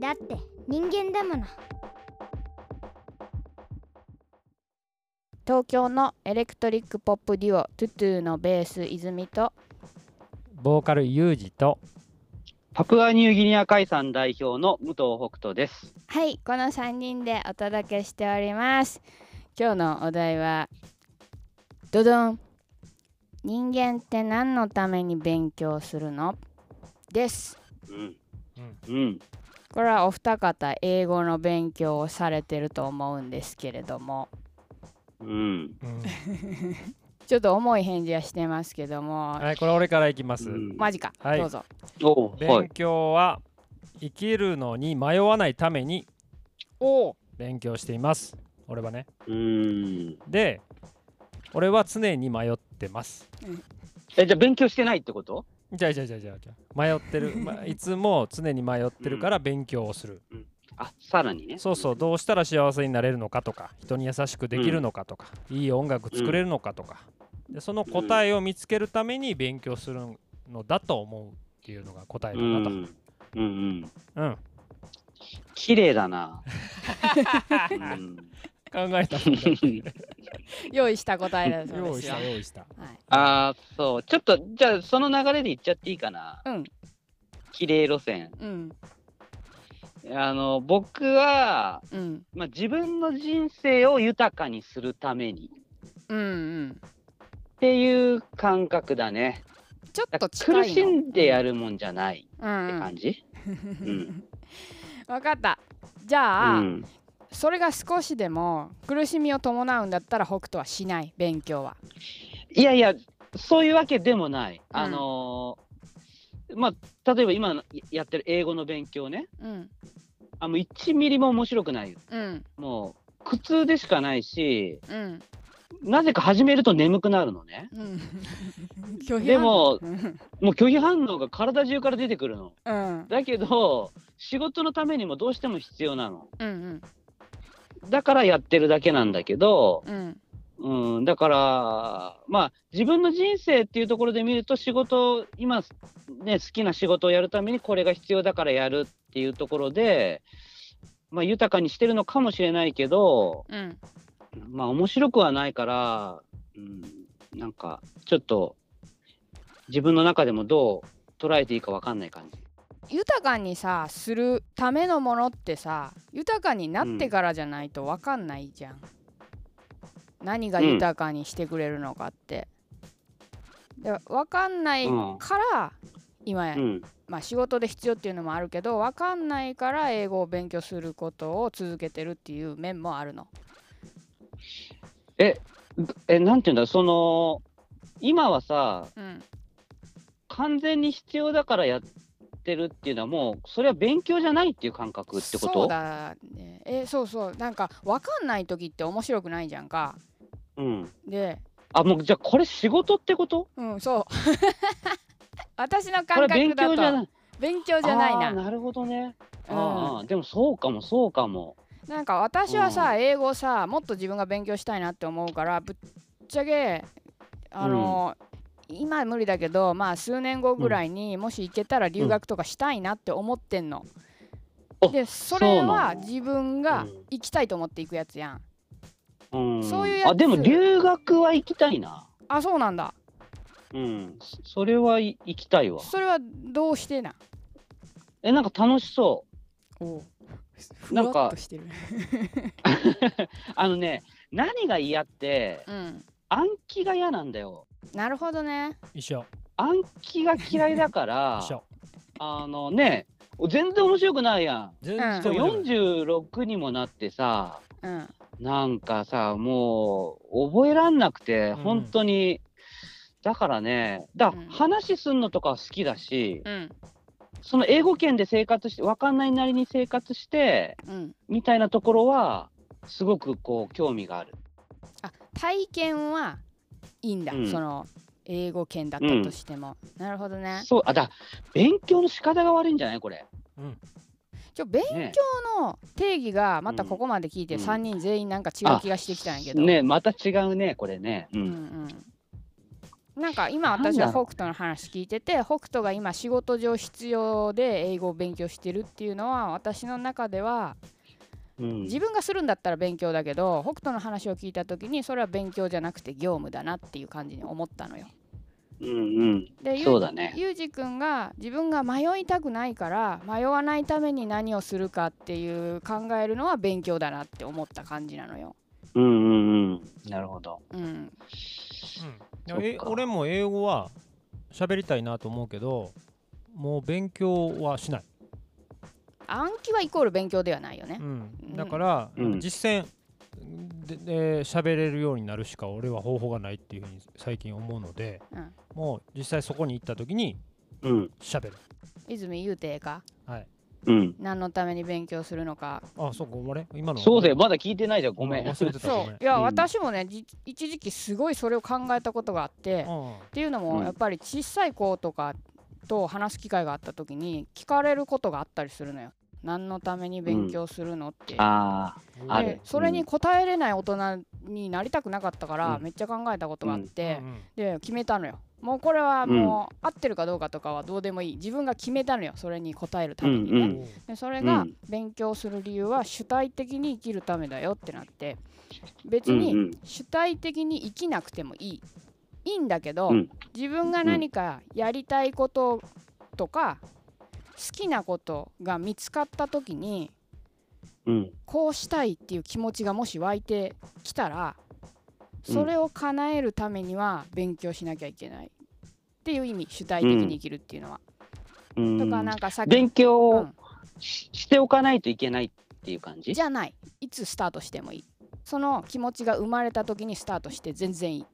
だって人間だもの。東京のエレクトリックポップデュオトゥトゥのベース泉と。ボーカルユージと。パプアニューギニア海産代表の武藤北斗です。はいこの3人でお届けしております。今日のお題はドドン。人間って何のために勉強するの？です。うん。うん。うん。これはお二方英語の勉強をされてると思うんですけれども。うん。う んちょっと重い返事はしてますけども。はいこれ俺からいきます、うん。マジか、はい。どうぞ。勉い。強は生きるのに迷わないためにおお勉強しています。俺はね。うん。で俺は常に迷ってます。え、じゃあ勉強してないってこと？じゃあじゃあじゃあじゃあじゃあ。迷ってる、まあ、いつも常に迷ってるから勉強をする、あ、さらにね。そうそう。どうしたら幸せになれるのかとか人に優しくできるのかとか、いい音楽作れるのかとか、でその答えを見つけるために勉強するのだと思うっていうのが答えうだなと、ん。うんうん。うん。綺麗だな。うん。考えた 用意した答えだそう用意しですよた用意した。はい、あーそう。ちょっと、じゃあその流れでいっちゃっていいかな。うん。綺麗路線。うん。あの、僕は、うん。まあ、自分の人生を豊かにするために。うんうん。っていう感覚だね。ちょっと苦しんでやるもんじゃないうんうんって感じ？うん。分かった。じゃあ、うんそれが少しでも苦しみを伴うんだったら北斗はしない勉強はいやいや、そういうわけでもない。うんあのーまあ、例えば今のやってる英語の勉強ね、うんあもう1ミリも面白くないよ。うんもう苦痛でしかないし、うんなぜか始めると眠くなるのね。うん 拒否でもうんもう拒否反応が体中から出てくるの。うんだけど、仕事のためにもどうしても必要なの。うんだからやってるだけなんだけど、うんうん、だから、まあ、自分の人生っていうところで見ると、仕事、今、ね、好きな仕事をやるためにこれが必要だからやるっていうところで、まあ、豊かにしてるのかもしれないけど、うんまあ、面白くはないから、うん、なんか、ちょっと、自分の中でもどう捉えていいか分かんない感じ。豊かにさするためのものってさ豊かになってからじゃないと分かんないじゃん、何が豊かにしてくれるのかって、で分かんないから、今や、うん、まあ仕事で必要っていうのもあるけど分かんないから英語を勉強することを続けてるっていう面もあるの。え、え、なんていうんだ、その、今はさ、うん。完全に必要だからやってるっていうのはもうそれは勉強じゃないっていう感覚ってこと？そうだね。えそうそう。なんか分かんない時って面白くないじゃんか。うん。であ、もうじゃあこれ仕事ってこと？うんそう。私の感覚だと。強じゃない。勉強じゃないな。なるほどね。うん。ああ、でもそうかもそうかも。なんか私はさ、英語さもっと自分が勉強したいなって思うからぶっちゃけあの、今は無理だけどまあ数年後ぐらいにもし行けたら留学とかしたいなって思ってんの。おでそれは自分がうん行きたいと思って行くやつやん。うん。そういうやつあ、でも留学は行きたいな。あそうなんだ。うん。そそれはい行きたいわ。それはどうしてなえ、なんか楽しそおふなんか。あのね、何が嫌ってうん。暗記が嫌なんだよ。なるほどね。一緒暗記が嫌いだから 一、緒あのね、全然面白くないやん。全然面白い46にもなってさ、うん。なんかさ、もう覚えらんなくて、うん本当に、だからね、だうん話すんのとかは好きだし、うん。その英語圏で生活して、わかんないなりに生活して、うん。みたいなところは、すごくこう、興味がある。あ体験はいいんだ、うんその英語圏だったとしても。なるほどね。そう、あ、だ、勉強の仕方が悪いんじゃないこれ。うんちょ勉ね強の定義がまたここまで聞いてうん3人全員なんか違う気がしてきたんやけど。ねまた違うね、これね。う。うんんなんか今私は北斗の話聞いてて北斗が今仕事上必要で英語を勉強してるっていうのは私の中ではうん自分がするんだったら勉強だけど北斗の話を聞いた時にそれは勉強じゃなくて業務だなっていう感じに思ったのよ。うんうん。でゆそうだねゆうじくんが自分が迷いたくないから迷わないために何をするかっていう考えるのは勉強だなって思った感じなのよ。うんうんうん。なるほど。うん、うん俺も英語は喋りたいなと思うけどもう勉強はしない、暗記はイコール勉強ではないよねう。んうんだから、うん実践でで喋れるようになるしか俺は方法がないっていうふうに最近思うのでうん、もう実際そこに行った時にうん。喋る泉言うてええか？はいうん。何のために勉強するのか。あそうごめん今のそうだよ。まだ聞いてないじゃん。ごめん。忘れてたそごめんういや、うん私もねじ一時期すごいそれを考えたことがあって、っていうのもうんやっぱり小さい子とかと話す機会があった時に聞かれることがあったりするのよ。何のために勉強するのって。あうん。あるでそれに答えれない大人になりたくなかったから、うん。めっちゃ考えたことがあって、で決めたのよ。もうこれはもう合ってるかどうかとかはどうでもいい。自分が決めたのよそれに答えるためにね。うんうん。でそれがうん。勉強する理由は主体的に生きるためだよってなって別にん。主体的に生きなくてもいいいいんだけど、うん。自分が何かやりたいこととか好きなことが見つかった時にうん。こうしたいっていう気持ちがもし湧いてきたらそれを叶えるためには勉強しなきゃいけないっていう意味主体的に生きるっていうのは。うん。とかなんかさっき勉強をうん。ししておかないといけないっていう感じ？じゃない。いつスタートしてもいい。その気持ちが生まれた時にスタートして全然いい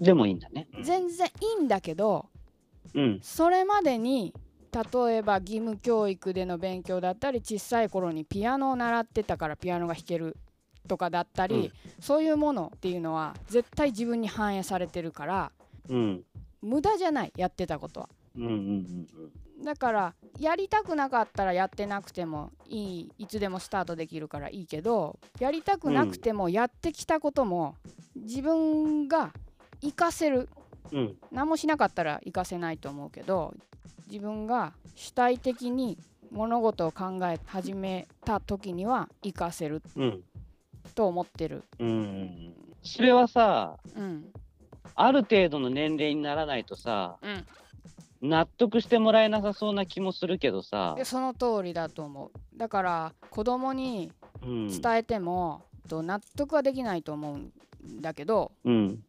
でもいいんだね。全然いいんだけどうん。それまでに例えば義務教育での勉強だったり小さい頃にピアノを習ってたからピアノが弾けるとかだったり、そういうものっていうのは絶対自分に反映されてるからうん。無駄じゃないやってたことはうんうんうんだからやりたくなかったらやってなくてもいいいつでもスタートできるからいいけどやりたくなくてもやってきたことも自分が活かせるうん。うん。何もしなかったら活かせないと思うけど自分が主体的に物事を考え始めた時には活かせるうん。と思ってる。うんうん。それはさ、うんある程度の年齢にならないとさ、うん、納得してもらえなさそうな気もするけどさで、その通りだと思うだから子供にうん、伝えても、と納得はできないと思うんだけどうん、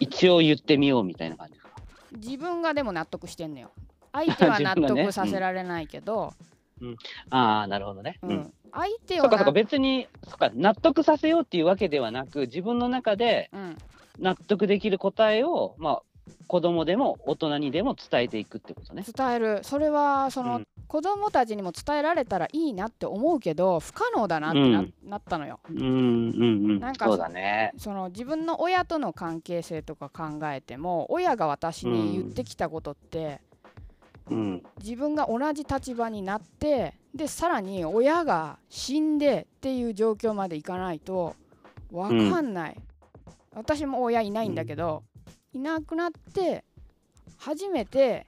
一応言ってみようみたいな感じか。自分がでも納得してんのよ相手は納得させられないけど、ああ、なるほどね。うんうん。相手をそっかそっか、な別に、そっか、納得させようっていうわけではなく、自分の中でうん、納得できる答えを、まあ、子供でも大人にでも伝えていくってことね。伝えるそれはその、うん子供たちにも伝えられたらいいなって思うけど不可能だなってな,、うんなったのようんうんうん。なんかそうだね。その自分の親との関係性とか考えても親が私に言ってきたことって、うん。自分が同じ立場になってでさらに親が死んでっていう状況までいかないと分かんない、私も親いないんだけど、いなくなって初めて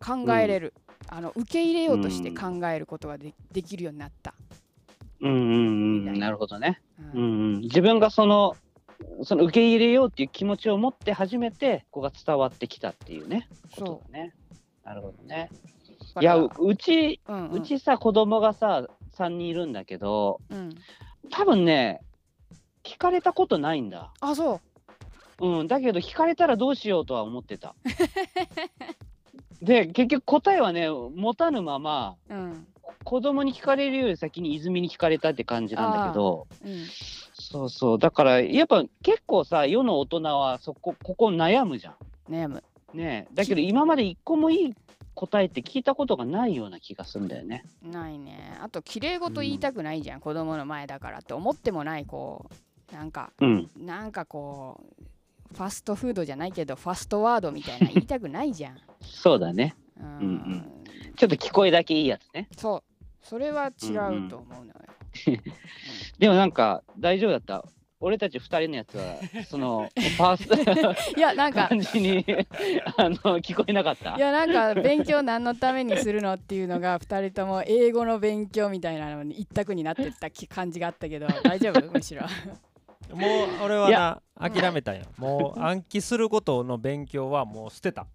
考えれる、あの受け入れようとして考えることがでできるようになった、うんうんうん。ななるほどね。うんうんうん。自分がその、その受け入れようっていう気持ちを持って初めて、ここが伝わってきたっていうね。こそとだね。なるほどね。ういや、うち、うんうんうちさ、子供がさ、3人いるんだけど、うん、多分ね、聞かれたことないんだ。あそううん、だけど聞かれたらどうしようとは思ってた。で、結局答えはね、持たぬまま、うん。子供に聞かれるより先に泉に聞かれたって感じなんだけど、うん。そうそう、だからやっぱ結構さ、世の大人はそこ、ここ悩むじゃ悩む。ん。ねえ。だけど今まで一個もいい答えって聞いたことがないような気がするんだよね。ないね。あと綺麗事言いたくないじゃん、子供の前だからって思ってもないこう。なんかうん。なんかこうファストフードじゃないけどファストワードみたいな言いたくないじゃん、そうだね。うんうんうんちょっと聞こえだけいいやつね。そうそれは違うと思うのよ、でもなんか大丈夫だった？俺たち二人のやつは、その、パース いやなんか感じにあの聞こえなかった？い。やなんか勉強何のためにするのっていうのが2人とも英語の勉強みたいなのに一択になってったき感じがあったけど大丈夫？むしろもう俺はな諦めたんよ。もう暗記することの勉強はもう捨てた。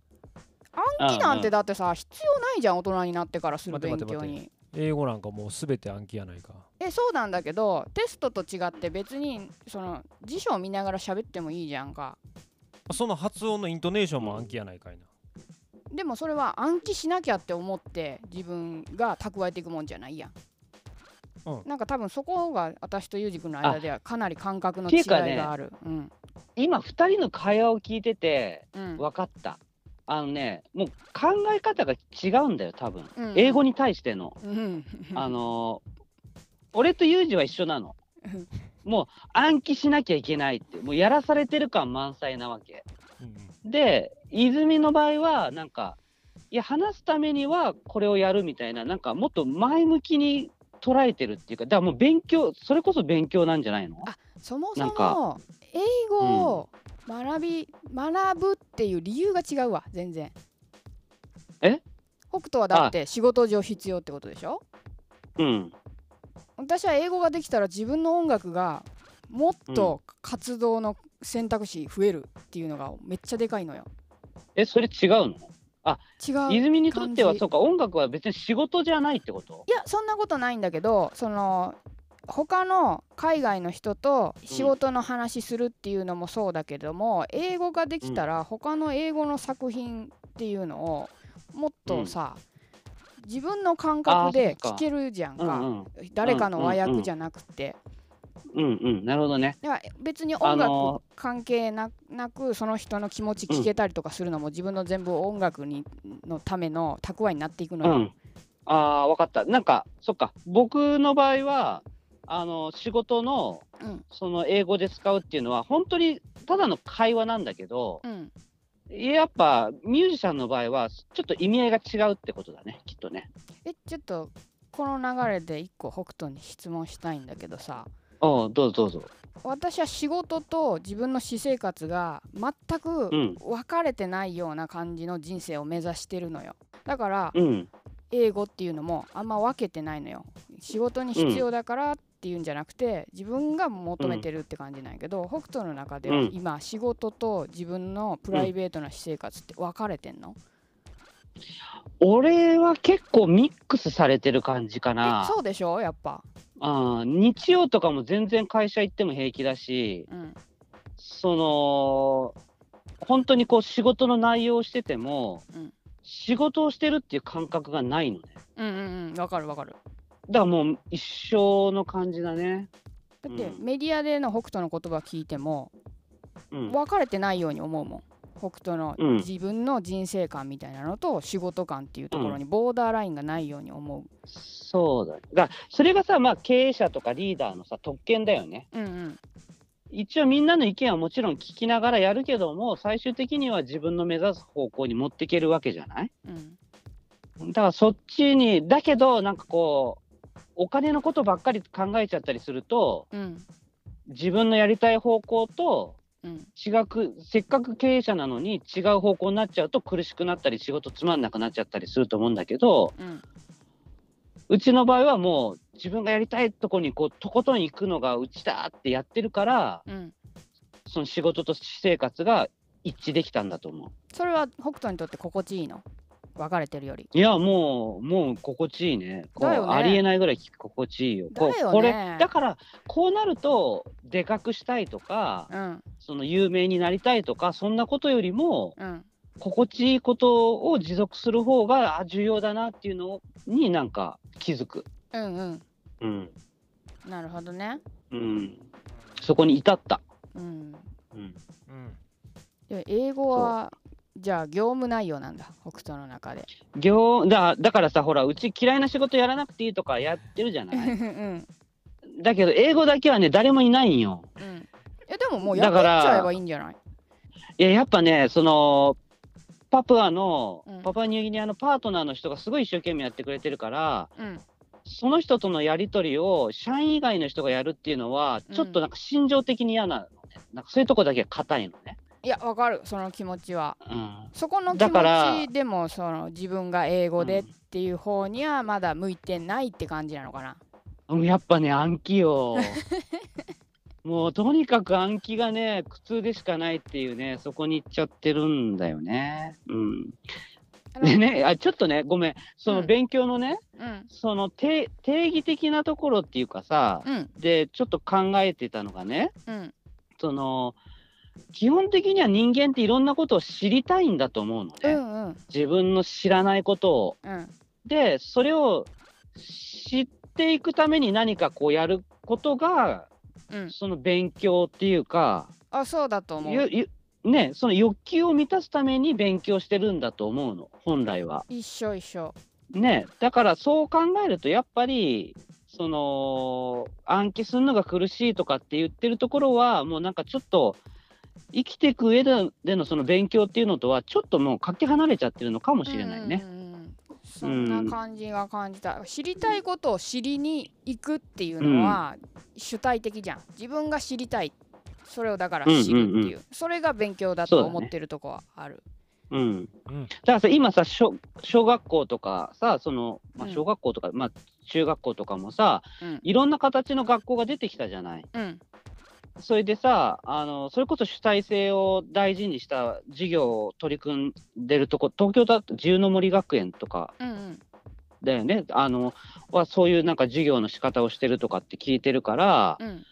暗記なんてだってさ必要ないじゃん大人になってからする勉強に。英語なんかもうすべて暗記やないか。えそうなんだけどテストと違って別にその辞書を見ながら喋ってもいいじゃんか。その発音のイントネーションも暗記やないかいな。でもそれは暗記しなきゃって思って自分が蓄えていくもんじゃないやんなんか多分そこが私とユージ君の間ではかなり感覚の違いがある、うん。今、二人の会話を聞いてて、うん。分かった。あのね、もう考え方が違うんだよ、多分。うん。英語に対しての。うん。あのー俺とユージは一緒なの。もう暗記しなきゃいけないって、もうやらされてる感満載なわけ。うん。で、泉の場合は、なんか、いや、話すためにはこれをやるみたいな、なんかもっと前向きに捉えてるっていうか、だからもう勉強、それこそ勉強なんじゃないの？あそもそも英語を学び、学ぶっていう理由が違うわ全然。え？北斗はだって仕事上必要ってことでしょ？うん。私は英語ができたら自分の音楽がもっと活動の選択肢増えるっていうのがめっちゃでかいのよ。え、それ違うの？違う泉にとっては、そうか、音楽は別に仕事じゃないってこと？いやそんなことないんだけどその他の海外の人と仕事の話するっていうのもそうだけども、英語ができたら他の英語の作品っていうのをもっとさ、自分の感覚で聞けるじゃんか、うんうん。誰かの和訳じゃなくて、うんうん。なるほどね。だから別にあ音の楽関係ななくその人の気持ち聞けたりとかするのも自分の全部音楽にのための蓄えになっていくのよ。うん。ああ、わかった。なんか、そっか。僕の場合は、あの、仕事の、うんその英語で使うっていうのは、本当にただの会話なんだけど、うんやっぱミュージシャンの場合は、ちょっと意味合いが違うってことだね、きっとね。えちょっとこの流れで一個北斗に質問したいんだけどさおうどうぞどうぞ。私は仕事と自分の私生活が全くうん。分かれてないような感じの人生を目指してるのよだからうん。英語っていうのもあんま分けてないのよ仕事に必要だからっていうんじゃなくて自分が求めてるって感じなんやけど、北斗の中ではうん今仕事と自分のプライベートな私生活って分かれてんの、俺は結構ミックスされてる感じかえな。そうでしょ？やっぱあー日曜とかも全然会社行っても平気だし、うんその、本当にこう仕事の内容をしてても、うん仕事をしてるっていう感覚がないのね。うんうんうん分かる分かるだからもう一生の感じだね。だってうんメディアでの北斗の言葉聞いてもうん。分かれてないように思うもん北斗のうん。自分の人生観みたいなのと仕事観っていうところにボーダーラインがないように思う。そうだ。だからそれがさ、まあ経営者とかリーダーのさ、特権だよね。うんうん。一応みんなの意見はもちろん聞きながらやるけども、最終的には自分の目指す方向に持っていけるわけじゃない？うん。だからそっちに、だけどなんかこう、お金のことばっかり考えちゃったりすると、うん。自分のやりたい方向とうん違く、せっかく経営者なのに違う方向になっちゃうと苦しくなったり仕事つまんなくなっちゃったりすると思うんだけど、うんうちの場合はもう自分がやりたいとこにこうとことん行くのがうちだってやってるから、うん。その仕事と私生活が一致できたんだと思う。それは北斗にとって心地いいの？分かれてるよりいや、もう、もう心地いいね。こうねありえないぐらい心地いいよ。だよねこれ、だから、こうなると、でかくしたいとか、うんその有名になりたいとか、そんなことよりも、うん心地いいことを持続する方があ重要だなっていうのになんか気づく。うんうんうん。なるほどねうん。そこに至った。うんうん。うんで英語はじゃあ業務内容なんだ北斗の中で業だだからさ、ほら、うち嫌いな仕事やらなくていいとかやってるじゃうない。んだけど、英語だけはね、誰もいないんよ。うんえでももうやっだからちゃえばいいんじゃない？いや、やっぱね、その、パプアの、うんパプアニューギニアのパートナーの人がすごい一生懸命やってくれてるから、うんその人とのやり取りを社員以外の人がやるっていうのは、ちょっとなんか心情的に嫌なのね。なんかそういうとこだけ硬いのね。いやわかるその気持ちはうん。そこの気持ちでもその自分が英語でっていう方にはまだ向いてないって感じなのかなうんやっぱね、暗記よ。もうとにかく暗記がね、苦痛でしかないっていうね、そこに行っちゃってるんだよね。うん。でね、あちょっとね、ごめん、そのうん勉強のね、うんその定定義的なところっていうかさ、うんで、ちょっと考えてたのがね、うんその、基本的には人間っていろんなことを知りたいんだと思うのね。うんうん自分の知らないことを。うんで、それを知っていくために何かこうやることが、うんその勉強っていうか、あそうだと思うね、その欲求を満たすために勉強してるんだと思うの、本来は。一緒一緒ね、だからそう考えると、やっぱり、その暗記するのが苦しいとかって言ってるところは、もうなんかちょっと、生きていく上ででのその勉強っていうのとは、ちょっともうかけ離れちゃってるのかもしれないね。うん。うんうん。そんな感じが感じた、知りたいことを知りに行くっていうのは主体的じゃん。自分が知りたい。それをだから知るっていう,、うんうんうそれが勉強だと思ってるとこはある。うん、うん。だからさ、今さ小、小学校とかさ、そのまあ、うん。小学校とか、まあ、中学校とかもさ、うん。いろんな形の学校が出てきたじゃない。うんそれでさあの、それこそ主体性を大事にした授業を取り組んでるとこ、東京だと自由の森学園とかうんうん。だよね、あのはそういうなんか授業の仕方をしてるとかって聞いてるから、うん。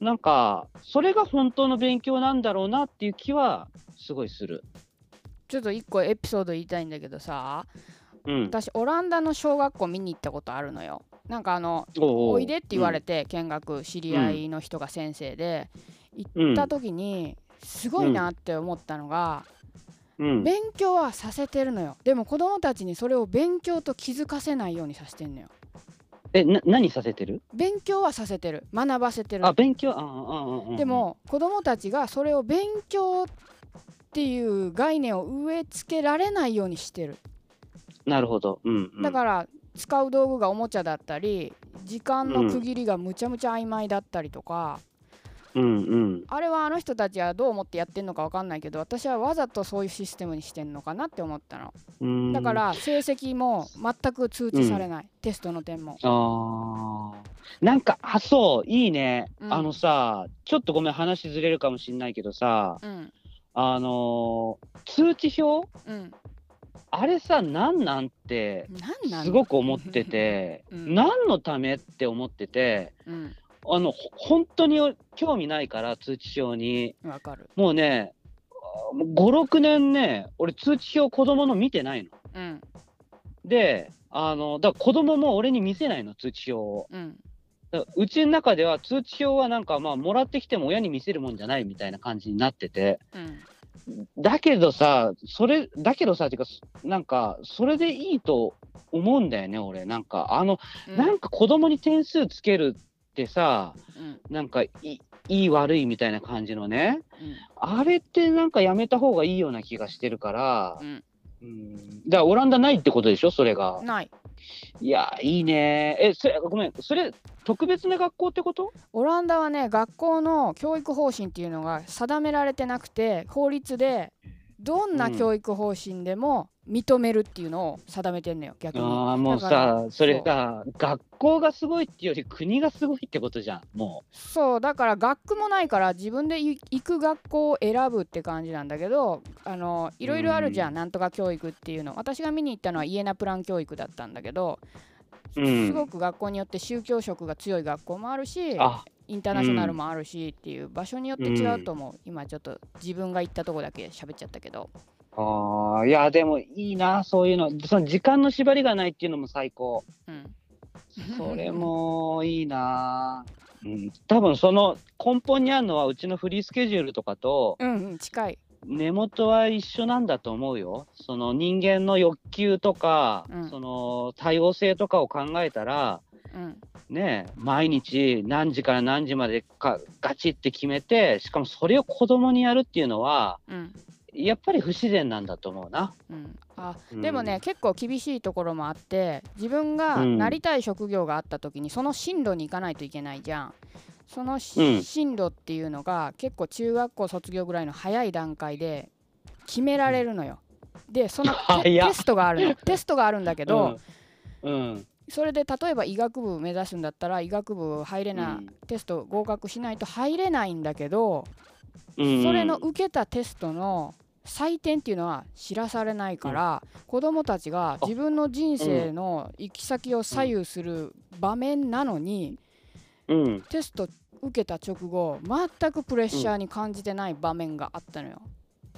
なんか、それが本当の勉強なんだろうなっていう気はすごいする。ちょっと一個エピソード言いたいんだけどさうん、私オランダの小学校見に行ったことあるのよなんかあのおいでって言われて見学知り合いの人が先生で行った時にすごいなって思ったのが、うん、勉強はさせてるのよ。でも子供たちにそれを勉強と気づかせないようにさせてんのよ。えな何させてる？勉強はさせてる。学ばせてる。あ勉強あああああ。でも子供たちがそれを勉強っていう概念を植え付けられないようにしてる。なるほど、うんうん、だから使う道具がおもちゃだったり時間の区切りがむちゃむちゃ曖昧だったりとか、うんうん。あれはあの人たちはどう思ってやってんのか分かんないけど私はわざとそういうシステムにしてんのかなって思ったの。うん。だから成績も全く通知されない、テストの点も。あー。なんかあそういいね、うん。あのさちょっとごめん話ずれるかもしんないけどさうん。あのー通知表？うんあれさ何なんてなんなん？すごく思ってて、うん。何のためって思っててうん。あのほ本当に興味ないから通知表に。わかる。もうね56年ね俺通知表子供の見てないの。うん。であのだから子供も俺に見せないの通知表を。うん。ちの中では通知表はなんかまあもらってきても親に見せるもんじゃないみたいな感じになってて。うんだけどさそれだけどさてかなんかそれでいいと思うんだよね俺。なんかあの、うん。なんか子供に点数つけるってさうん。なんかいいいい悪いみたいな感じのね。うん。あれってなんかやめた方がいいような気がしてるから、うん。うん、だからオランダないってことでしょそれが。ない。いやいいね。えそれごめん。それ特別な学校ってこと？オランダはね学校の教育方針っていうのが定められてなくて法律でどんな教育方針でも認めるっていうのを定めてんのよ逆に。ああもうさそれさ学校がすごいっていうより国がすごいってことじゃんもそうだから学区もないから自分でい行く学校を選ぶって感じなんだけどあのいろいろあるじゃん、うん。なんとか教育っていうの。私が見に行ったのはイエナプラン教育だったんだけど、すごく学校によって宗教色が強い学校もあるしあ。インターナショナルもあるしっていう場所によって違うと思う、今ちょっと自分が行ったとこだけ喋っちゃったけど。あーいやでもいいなそういうの。その時間の縛りがないっていうのも最高。うん。それもいいな。うん、多分その根本にあるのはうちのフリースケジュールとかとうんうん近い根元は一緒なんだと思うよ。その人間の欲求とか、うん。その多様性とかを考えたら、うん。ねえ、毎日何時から何時までかガチって決めて、しかもそれを子供にやるっていうのは、うんやっぱり不自然なんだと思うな。うん、あうん。でもね、結構厳しいところもあって自分がうん。なりたい職業があった時にその進路に行かないといけないじゃん。その進路っていうのが結構中学校卒業ぐらいの早い段階で決められるのよ。でその テストがあるの。テストがあるんだけど、うん、うん、それで例えば医学部目指すんだったら医学部入れな、うん。テスト合格しないと入れないんだけど、うんそれの受けたテストの採点っていうのは知らされないから、子どもたちが自分の人生の行き先を左右する場面なのに、うん、テスト受けた直後全くプレッシャーに感じてない場面があったのよ。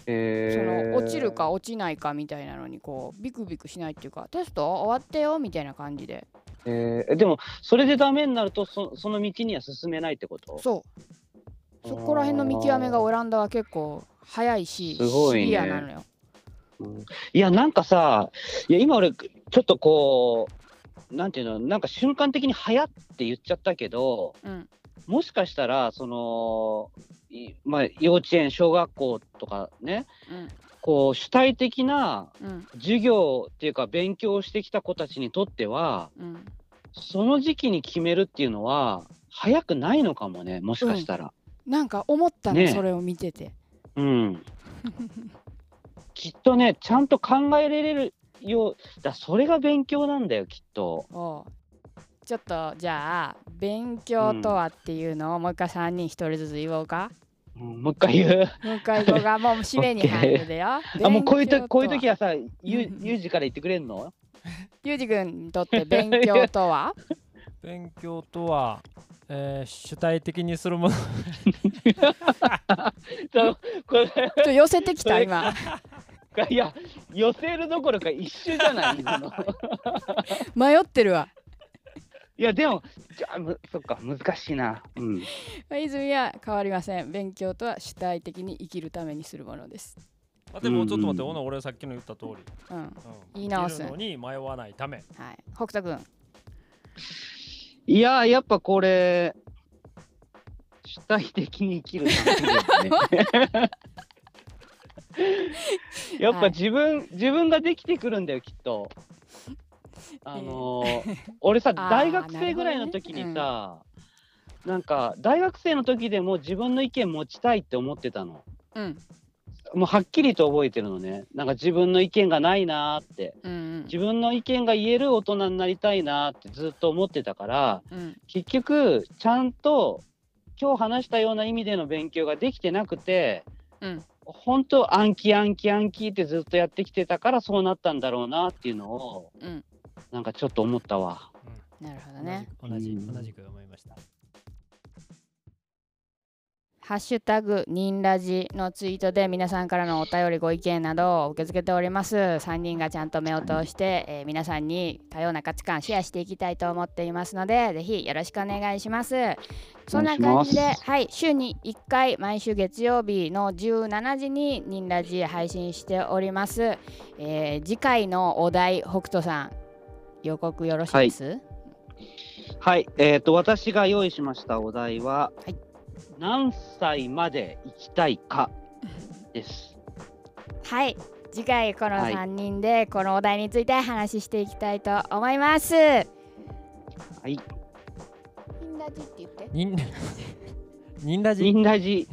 えそーの落ちるか落ちないかみたいなのにこうビクビクしないっていうかテスト終わってよみたいな感じで。えー。でも、それでダメになるとそ、その道には進めないってこと？そうそこら辺の見極めがオランダは結構早いしすごいね。シビアなのよ。うん。いや、なんかさ、いや、今俺、ちょっとこう、なんていうの、なんか瞬間的に早って言っちゃったけど、うん。もしかしたら、その、いまあ、幼稚園、小学校とかね、うん。こう、主体的なうん。授業っていうか、勉強をしてきた子たちにとっては、うん。その時期に決めるっていうのは、早くないのかもね、もしかしたら。なんか思ったの、ねえそれを見てて。うん。きっとね、ちゃんと考えられるよう、だそれが勉強なんだよ、きっと。おうちょっとじゃあ勉強とはっていうのをもう一回3人一人ずつ言おうか。うんもう一回言う。もう一回言おうか もう締めに入るでよ。あ、もうこういうと勉強こういう時ははさ、ゆうんゆうじから言ってくれんの？ゆうじくんにとって勉強とは？勉強とは、えー主体的にするもの ちょっと寄せてきた今。いや、寄せるどころか一緒じゃない。迷ってるわ。いや、でも、じゃあ、むそっか、難しいな。うん。泉は変わりません。勉強とは主体的に生きるためにするものです。あでもちょっと待って、うんほな俺さっきの言った通り、うん。うん、言い直す生きるのに迷わないためはい。北斗くん。いや、やっぱこれ、主体的に生きるためですね。やっぱ自分、自分ができてくるんだよ、きっと。あのー俺さ、大学生ぐらいの時にさ、なんか、大学生の時でも自分の意見持ちたいって思ってたの。うん。もうはっきりと覚えてるのね。なんか自分の意見がないなーって。うんうん自分の意見が言える大人になりたいなーってずっと思ってたから、うん。結局、ちゃんと今日話したような意味での勉強ができてなくて、うん。本当暗記暗記暗記ってずっとやってきてたからそうなったんだろうなっていうのをうん。なんかちょっと思ったわ。なるほどね。同じうん同じく思いましたハッシュタグニンラジのツイートで皆さんからのお便りご意見などを受け付けております。3人がちゃんと目を通して、えー皆さんに多様な価値観シェアしていきたいと思っていますのでぜひよろしくお願いします。そんな感じではい週に1回毎週月曜日の17時にニンラジ配信しております、えー次回のお題北斗さん予告よろしいです、はい、えっ、と私が用意しましたお題は、はい何歳まで生きたいかです。はい次回このはい3人でこのお題について話していきたいと思います。はい、みんなじって言って。ニンニンラジニンラジ